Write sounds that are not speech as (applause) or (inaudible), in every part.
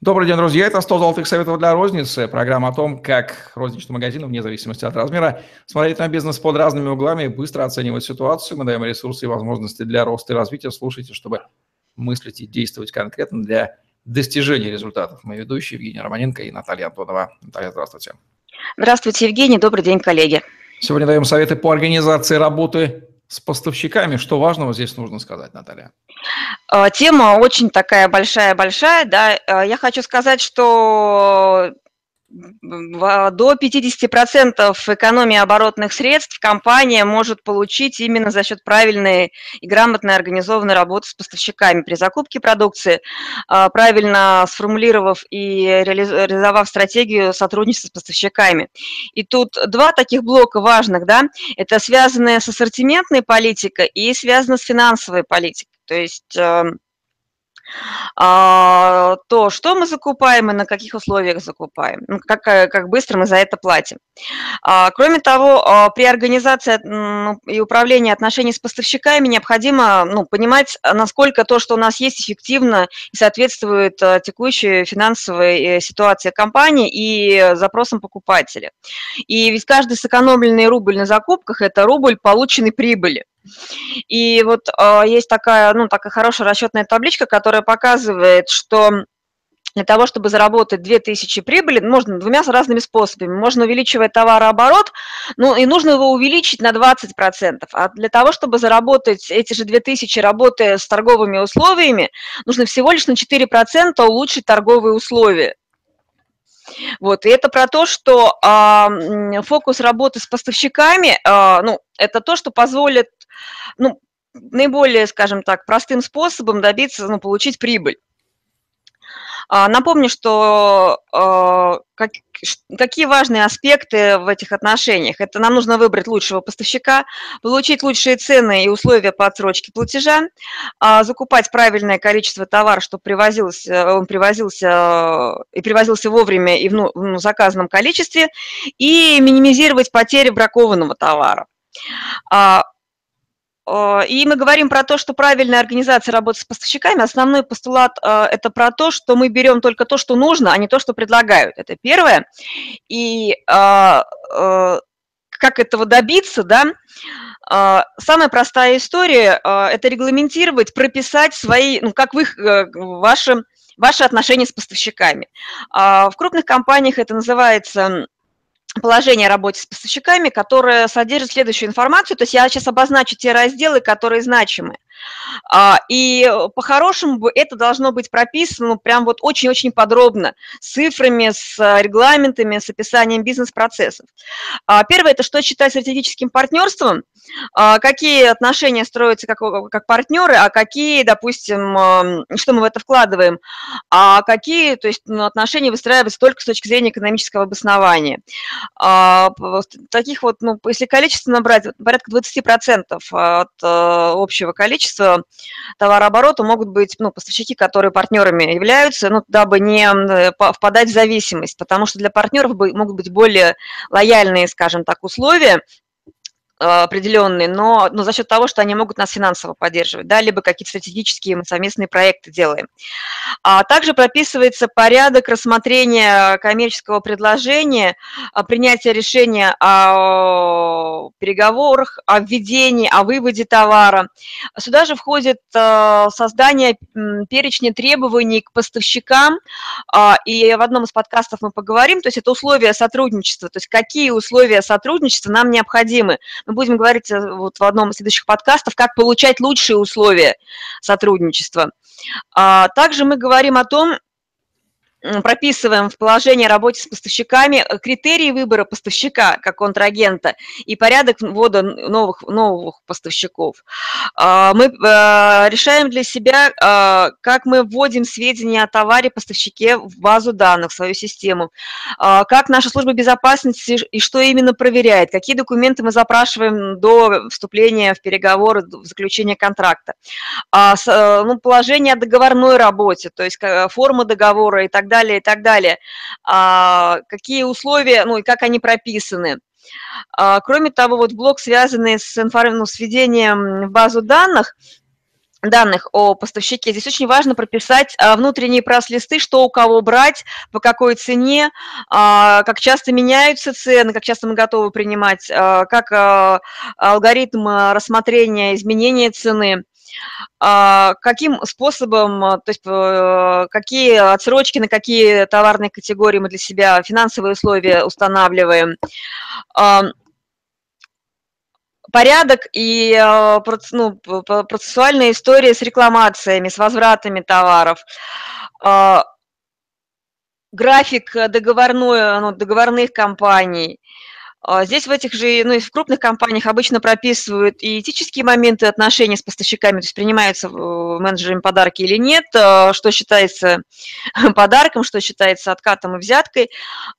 Добрый день, друзья. Это 100 золотых советов для розницы. Программа о том, как розничный магазин, вне зависимости от размера, смотреть на бизнес под разными углами быстро оценивать ситуацию. Мы даем ресурсы и возможности для роста и развития. Слушайте, чтобы мыслить и действовать конкретно для достижения результатов. Мы ведущие Евгений Романенко и Наталья Антонова. Наталья, здравствуйте. Здравствуйте, Евгений. Добрый день, коллеги. Сегодня даем советы по организации работы с поставщиками. Что важного здесь нужно сказать, Наталья? А, тема очень такая большая-большая, да. А, я хочу сказать, что до 50% экономии оборотных средств компания может получить именно за счет правильной и грамотной организованной работы с поставщиками при закупке продукции, а, правильно сформулировав и реализовав стратегию сотрудничества с поставщиками. И тут два таких блока важных, да, это связанное с ассортиментной политикой и связано с финансовой политикой. То есть эм, то, что мы закупаем и на каких условиях закупаем, как, э, как быстро мы за это платим. А, кроме того, а, при организации и управлении отношений с поставщиками необходимо ну, понимать, насколько то, что у нас есть, эффективно и соответствует текущей финансовой э, ситуации компании и запросам покупателя. И ведь каждый сэкономленный рубль на закупках – это рубль полученной прибыли. И вот э, есть такая, ну, такая хорошая расчетная табличка, которая показывает, что для того, чтобы заработать 2000 прибыли, можно двумя разными способами. Можно увеличивать товарооборот, ну и нужно его увеличить на 20%. А для того, чтобы заработать эти же 2000, работая с торговыми условиями, нужно всего лишь на 4% улучшить торговые условия. Вот, и это про то, что э, фокус работы с поставщиками, э, ну, это то, что позволит ну, наиболее, скажем так, простым способом добиться, ну, получить прибыль. А, напомню, что а, как, какие важные аспекты в этих отношениях. Это нам нужно выбрать лучшего поставщика, получить лучшие цены и условия по отсрочке платежа, а, закупать правильное количество товара, чтобы привозился, он привозился и привозился вовремя и в ну, в заказанном количестве, и минимизировать потери бракованного товара. Э, и мы говорим про то, что правильная организация работы с поставщиками, основной постулат э, – это про то, что мы берем только то, что нужно, а не то, что предлагают. Это первое. И э, как этого добиться, да, Самая простая история – это регламентировать, прописать свои, ну, как вы, ваши, ваши отношения с поставщиками. В крупных компаниях это называется положение о работе с поставщиками, которое содержит следующую информацию. То есть я сейчас обозначу те разделы, которые значимы. А, и по-хорошему это должно быть прописано ну, прям вот очень-очень подробно, с цифрами, с регламентами, с описанием бизнес-процессов. А, первое – это что считать стратегическим партнерством, а, какие отношения строятся как, как партнеры, а какие, допустим, что мы в это вкладываем, а какие то есть, ну, отношения выстраиваются только с точки зрения экономического обоснования. Таких вот, ну, если количественно брать, порядка 20% от общего количества, количество товарооборота могут быть ну, поставщики, которые партнерами являются, ну, дабы не э, впадать в зависимость, потому что для партнеров могут быть более лояльные, скажем так, условия, Э, определенные, но, но за счет того, что они могут нас финансово поддерживать, да, либо какие-то стратегические мы совместные проекты делаем. А также прописывается порядок рассмотрения коммерческого предложения, а, принятия решения о переговорах, о введении, о выводе товара. Сюда же входит э, создание перечня требований к поставщикам, а, и в одном из подкастов мы поговорим, то есть это условия сотрудничества, то есть какие условия сотрудничества нам необходимы мы будем говорить э, вот в одном из следующих подкастов, как получать лучшие условия сотрудничества. А также мы говорим о том, прописываем в положении о работе с поставщиками э, критерии выбора поставщика как контрагента и порядок ввода новых, новых поставщиков. А, мы э, решаем для себя, а, как мы вводим сведения о товаре поставщике в базу данных, в свою систему, а, как наша служба безопасности и что именно проверяет, какие документы мы запрашиваем до вступления в переговоры, в заключение контракта. Э, ну, положение о договорной работе, то есть форма договора и так далее далее, и так далее. А, какие условия, ну и как они прописаны. А, кроме того, вот блок, связанный с, информ... ну, с введением в базу данных, данных о поставщике, здесь очень важно прописать а, внутренние прайс-листы, что у кого брать, по какой цене, как часто меняются цены, как часто мы готовы принимать, как алгоритм рассмотрения изменения цены, каким способом, то есть э, какие отсрочки, на какие товарные категории мы для себя финансовые условия устанавливаем? Порядок и э, ну, процессуальная история с рекламациями, с возвратами товаров, э, график договорной, ну, договорных компаний – а здесь в этих же, ну и в крупных компаниях обычно прописывают и этические моменты отношений с поставщиками, то есть принимаются э, менеджерами подарки или нет, а что считается (laughs) подарком, что считается откатом и взяткой,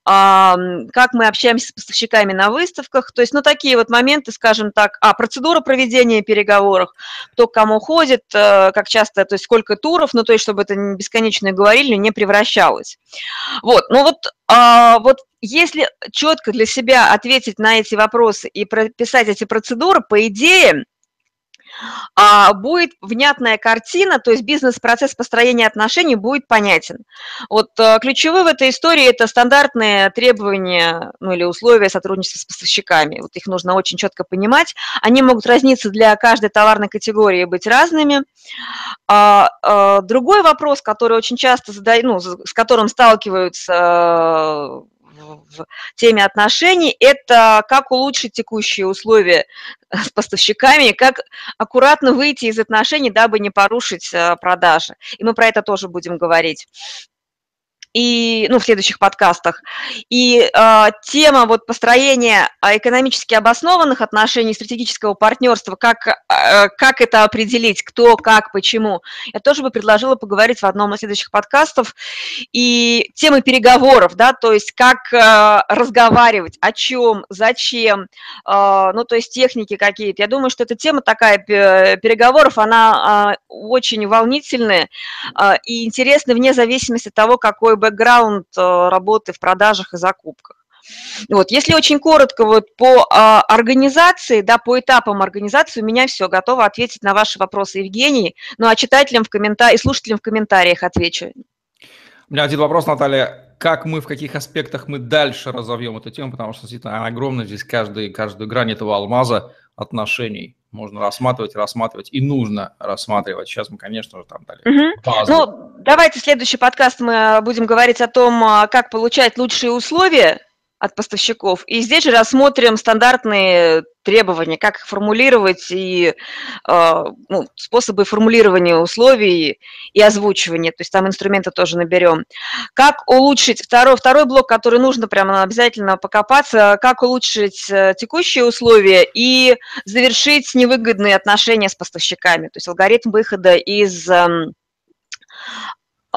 а, как мы общаемся с поставщиками на выставках, то есть, ну, такие вот моменты, скажем так, а, процедура проведения переговоров, кто к кому ходит, э, как часто, то есть сколько туров, ну, то есть, чтобы это бесконечно говорили, не превращалось. Вот, ну вот а, вот если четко для себя ответить на эти вопросы и прописать эти процедуры, по идее, а, будет внятная картина, то есть бизнес-процесс построения отношений будет понятен. Вот а, ключевые в этой истории – это стандартные требования ну, или условия сотрудничества с поставщиками. Вот их нужно очень четко понимать. Они могут разниться для каждой товарной категории и быть разными. А, а, другой вопрос, который очень часто задают, ну, с которым сталкиваются в теме отношений, это как улучшить текущие условия с поставщиками, как аккуратно выйти из отношений, дабы не порушить э, продажи. И мы про это тоже будем говорить и, ну, в следующих подкастах. И э, тема вот построения а, экономически обоснованных отношений, стратегического партнерства, как, э, как это определить, кто, как, почему, я тоже бы предложила поговорить в одном из следующих подкастов. И темы переговоров, да, то есть как э, разговаривать, о чем, зачем, э, ну, то есть техники какие-то. Я думаю, что эта тема такая переговоров, она э, очень волнительная э, и интересная вне зависимости от того, какой бы бэкграунд работы в продажах и закупках. Вот, если очень коротко вот по а, организации, да, по этапам организации, у меня все, готово ответить на ваши вопросы, Евгений. Ну, а читателям в комментариях, и слушателям в комментариях отвечу. У меня один вопрос, Наталья. Как мы, в каких аспектах мы дальше разовьем эту тему, потому что действительно огромная, здесь каждый, каждую грань этого алмаза отношений можно рассматривать, рассматривать и нужно рассматривать. Сейчас мы, конечно же, там дали угу. Ну, давайте следующий подкаст мы будем говорить о том, а, как получать лучшие условия от поставщиков. И здесь же рассмотрим стандартные требования, как их формулировать и э, ну, способы формулирования условий и озвучивания. То есть там инструменты тоже наберем. Как улучшить второй, второй блок, который нужно прямо обязательно покопаться, как улучшить э, текущие условия и завершить невыгодные отношения с поставщиками. То есть алгоритм выхода из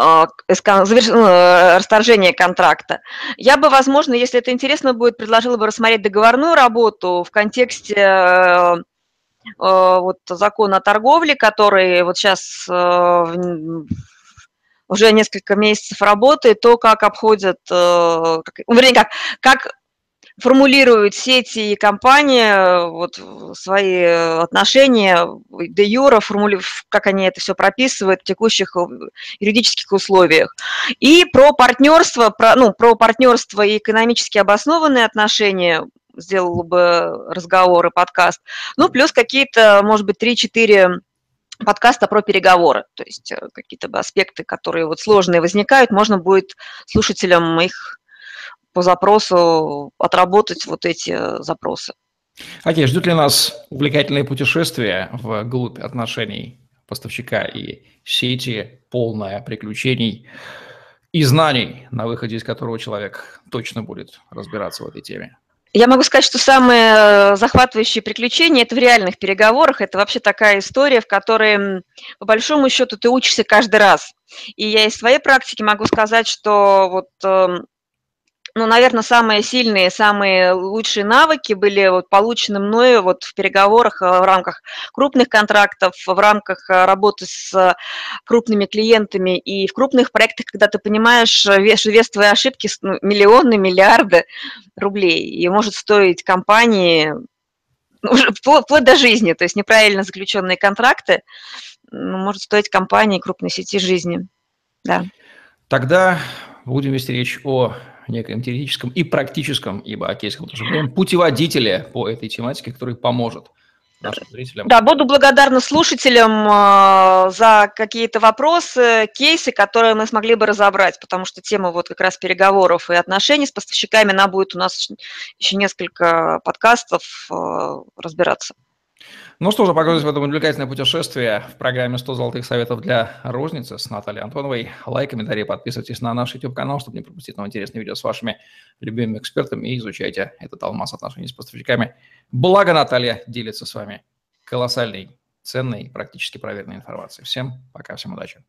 а, ну, э, расторжение контракта. Я бы, возможно, если это интересно будет, предложила бы рассмотреть договорную работу в контексте э, э, вот закона о торговле, который вот сейчас уже несколько месяцев работает, то, как обходят, как, вернее, как, как формулируют сети и компании э, вот свои отношения, де юра, формули... как они это все прописывают в текущих э, юридических условиях. И про партнерство, про, ну, про партнерство и экономически обоснованные отношения сделал бы разговор и подкаст. Ну, плюс какие-то, может быть, 3-4 подкаста про переговоры, то есть э, какие-то аспекты, которые вот сложные возникают, можно будет слушателям их по запросу отработать вот эти э, запросы. Окей, ждут ли нас увлекательные путешествия в глубь отношений поставщика и сети, полное приключений и знаний, на выходе из которого человек точно будет разбираться в этой теме? Я могу сказать, что самые э, захватывающие приключения – это в реальных переговорах. Это вообще такая история, в которой, по большому счету, ты учишься каждый раз. И я из своей практики могу сказать, что вот эм, ну, наверное, самые сильные, самые лучшие навыки были вот получены мною вот в переговорах э, в рамках крупных контрактов, в рамках э, работы с крупными клиентами и в крупных проектах, когда ты понимаешь э, вес, вес твоей ошибки ну, миллионы, миллиарды рублей, и может стоить компании уже вплоть до жизни, то есть неправильно заключенные контракты ну, может стоить компании крупной сети жизни. Да. Тогда будем вести речь о неком теоретическом и практическом, ибо о кейсах тоже говорим, путеводителе по этой тематике, который поможет нашим зрителям. Да, буду благодарна слушателям э, за какие-то вопросы, кейсы, которые мы смогли бы разобрать, потому что тема вот как раз переговоров и отношений с поставщиками, она будет у нас еще несколько подкастов э, разбираться. Ну что же, погрузимся в это увлекательное путешествие в программе «100 золотых советов для розницы» с Натальей Антоновой. Лайк, комментарий, подписывайтесь на наш YouTube-канал, чтобы не пропустить новые интересные видео с вашими любимыми экспертами и изучайте этот алмаз отношений с поставщиками. Благо Наталья делится с вами колоссальной, ценной, практически проверенной информацией. Всем пока, всем удачи.